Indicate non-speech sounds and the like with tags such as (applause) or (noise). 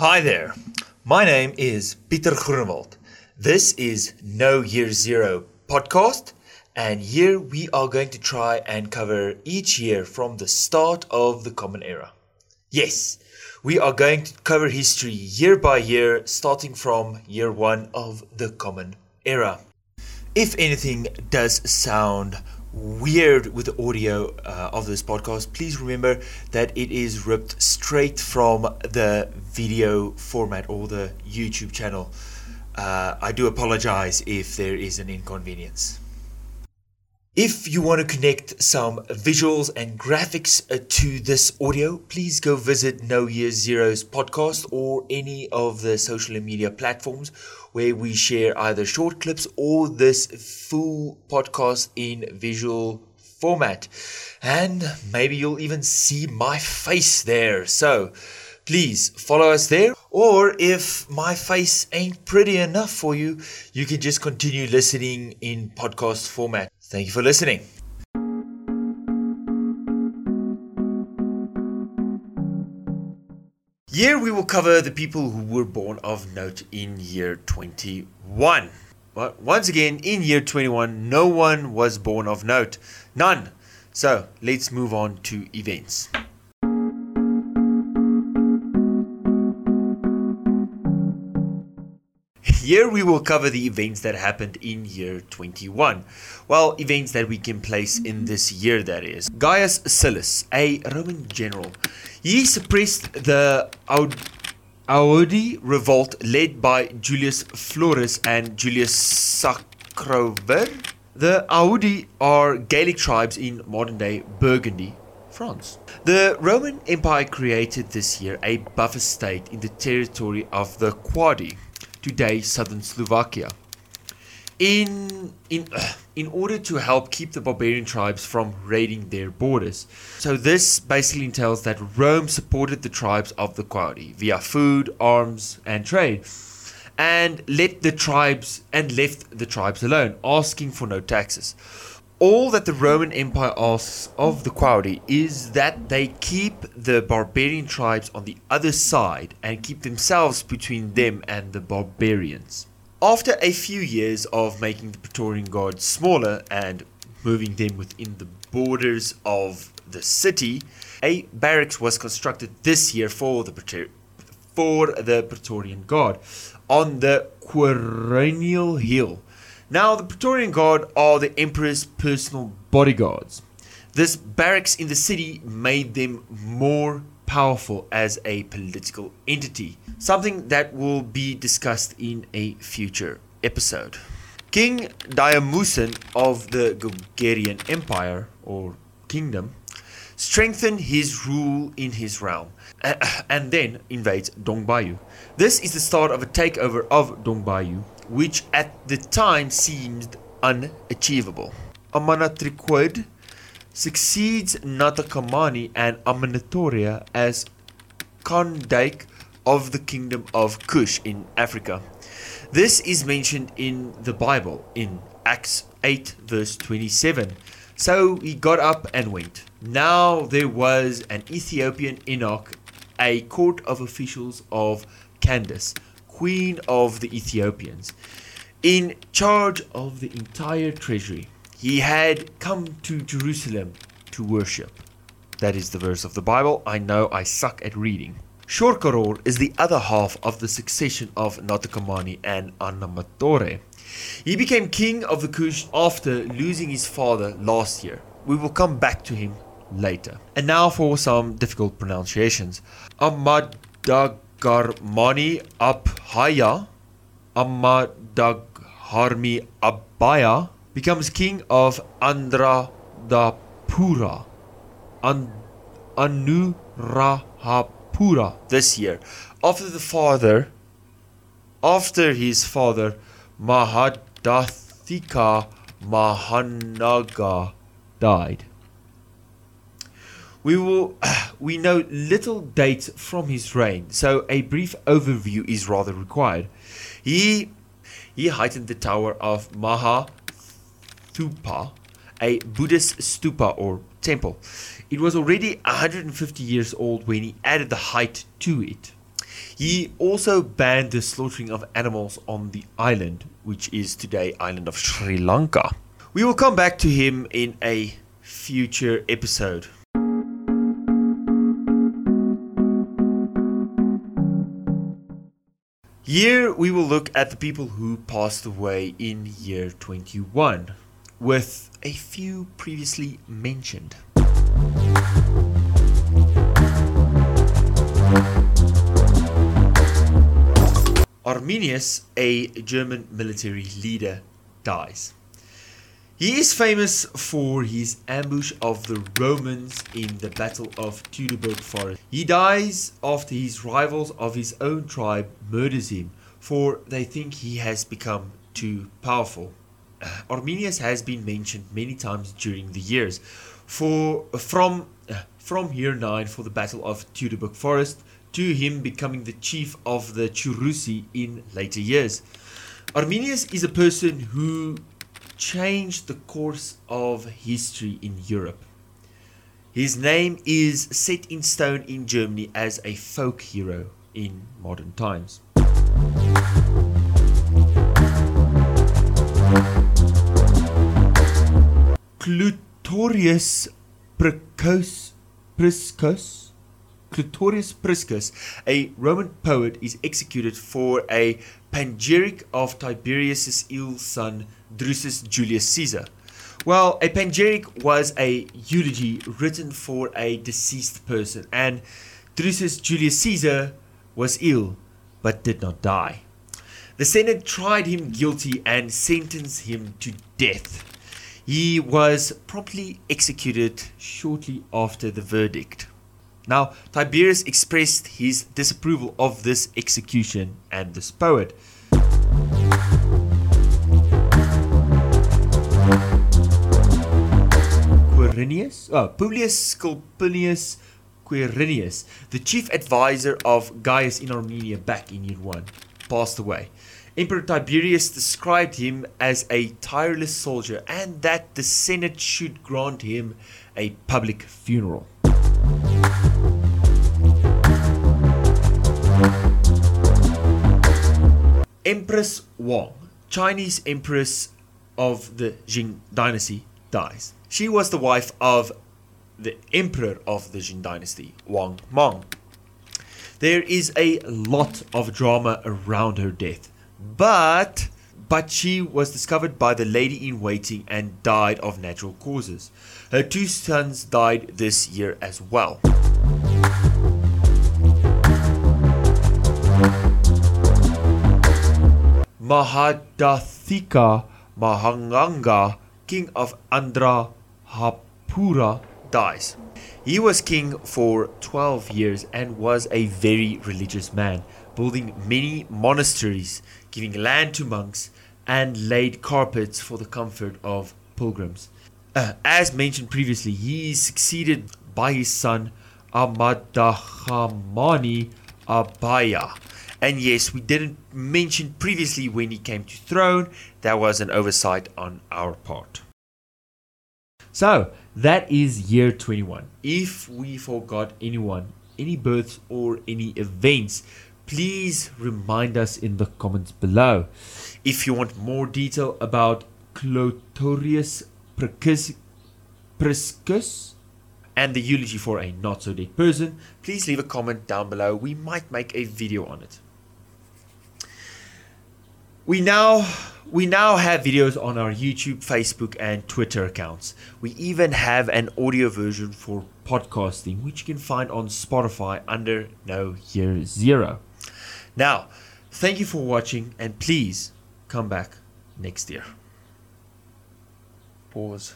Hi there. My name is Peter Groenewald. This is No Year Zero podcast, and here we are going to try and cover each year from the start of the Common Era. Yes, we are going to cover history year by year, starting from year one of the Common Era. If anything does sound weird with the audio uh, of this podcast, please remember that it is ripped straight from the video format or the YouTube channel. Uh, I do apologize if there is an inconvenience. If you want to connect some visuals and graphics uh, to this audio, please go visit No Year Zero's podcast or any of the social media platforms where we share either short clips or this full podcast in visual format. And maybe you'll even see my face there. So please follow us there. Or if my face ain't pretty enough for you, you can just continue listening in podcast format. Thank you for listening. Here we will cover the people who were born of note in year 21. But once again, in year 21, no one was born of note. None. So let's move on to events. Here we will cover the events that happened in year 21. Well, events that we can place in mm-hmm. this year, that is. Gaius Silius, a Roman general, he suppressed the Aud- Audi revolt led by Julius Florus and Julius Sacrovir. The Audi are Gaelic tribes in modern day Burgundy, France. The Roman Empire created this year a buffer state in the territory of the Quadi today southern Slovakia. In in (clears throat) in order to help keep the barbarian tribes from raiding their borders. So this basically entails that Rome supported the tribes of the Quadi via food, arms, and trade. And let the tribes and left the tribes alone, asking for no taxes. All that the Roman Empire asks of the Quadi is that they keep the barbarian tribes on the other side and keep themselves between them and the barbarians. After a few years of making the Praetorian Guard smaller and moving them within the borders of the city, a barracks was constructed this year for the Praetor- for the Praetorian Guard on the Quirinal Hill now, the Praetorian Guard are the Emperor's personal bodyguards. This barracks in the city made them more powerful as a political entity, something that will be discussed in a future episode. King Daemusin of the Bulgarian Empire, or Kingdom, strengthened his rule in his realm (coughs) and then invades Dongbuyeo. This is the start of a takeover of Dongbuyeo which at the time seemed unachievable. Amanitaraqide succeeds Natakamani and Amanitore as Kandake of the kingdom of Kush in Africa. This is mentioned in the Bible in Acts 8, verse 27. So he got up and went. Now there was an Ethiopian eunuch, a court of officials of Candace, queen of the Ethiopians, in charge of the entire treasury. He had come to Jerusalem to worship. That is the verse of the Bible. I know I suck at reading. Shorkaror is the other half of the succession of Natakamani and Anamatore. He became king of the Kush after losing his father last year. We will come back to him later. And now for some difficult pronunciations. Amadag Garmani Abhaya Amadagharmi Abaya becomes king of Andradapura An- Anuradhapura this year after the father after his father Mahadathika Mahanaga died. We will (clears throat) we know little dates from his reign, so a brief overview is rather required. He he heightened the tower of Maha Thupa, a Buddhist stupa or temple. It was already 150 years old when he added the height to it. He also banned the slaughtering of animals on the island, which is today island of Sri Lanka. We will come back to him in a future episode. Here we will look at the people who passed away in year 21, with a few previously mentioned. Arminius, a German military leader, dies. He is famous for his ambush of the Romans in the Battle of Teutoburg Forest. He dies after his rivals of his own tribe murders him, for they think he has become too powerful. Uh, Arminius has been mentioned many times during the years. For from uh, from year 9 for the Battle of Teutoburg Forest to him becoming the chief of the Cherusci in later years. Arminius is a person who changed the course of history in Europe. His name is set in stone in Germany as a folk hero in modern times. Clutorius Priscus, Priscus, Clutorius Priscus, a Roman poet, is executed for a panegyric of Tiberius's ill son Drusus Julius Caesar. Well, a panegyric was a eulogy written for a deceased person, and Drusus Julius Caesar was ill but did not die. The Senate tried him guilty and sentenced him to death. He was promptly executed shortly after the verdict. Now, Tiberius expressed his disapproval of this execution and this poet. Quirinius, oh, Publius Sulpicius Quirinius, the chief advisor of Gaius in Armenia back in year 1, passed away. Emperor Tiberius described him as a tireless soldier and that the Senate should grant him a public funeral. Empress Wang, Chinese Empress of the Jin dynasty, dies. She was the wife of the emperor of the Jin dynasty, Wang Mang. There is a lot of drama around her death, but but she was discovered by the lady in waiting and died of natural causes. Her two sons died this year as well. Mahadathika Mahanganga, king of Andhra Hapura dies. He was king for 12 years and was a very religious man, building many monasteries, giving land to monks, and laid carpets for the comfort of pilgrims. Uh, as mentioned previously, he is succeeded by his son Amadahamani Abaya. And yes, we didn't mention previously when he came to throne. That was an oversight on our part. So that is year 21. If we forgot anyone, any births, or any events, please remind us in the comments below. If you want more detail about Clutorius Priscus and the eulogy for a not so dead person, please leave a comment down below. We might make a video on it. We now we now have videos on our YouTube, Facebook, and Twitter accounts. We even have an audio version for podcasting, which you can find on Spotify under No Year Zero. Now, thank you for watching and please come back next year. Pause.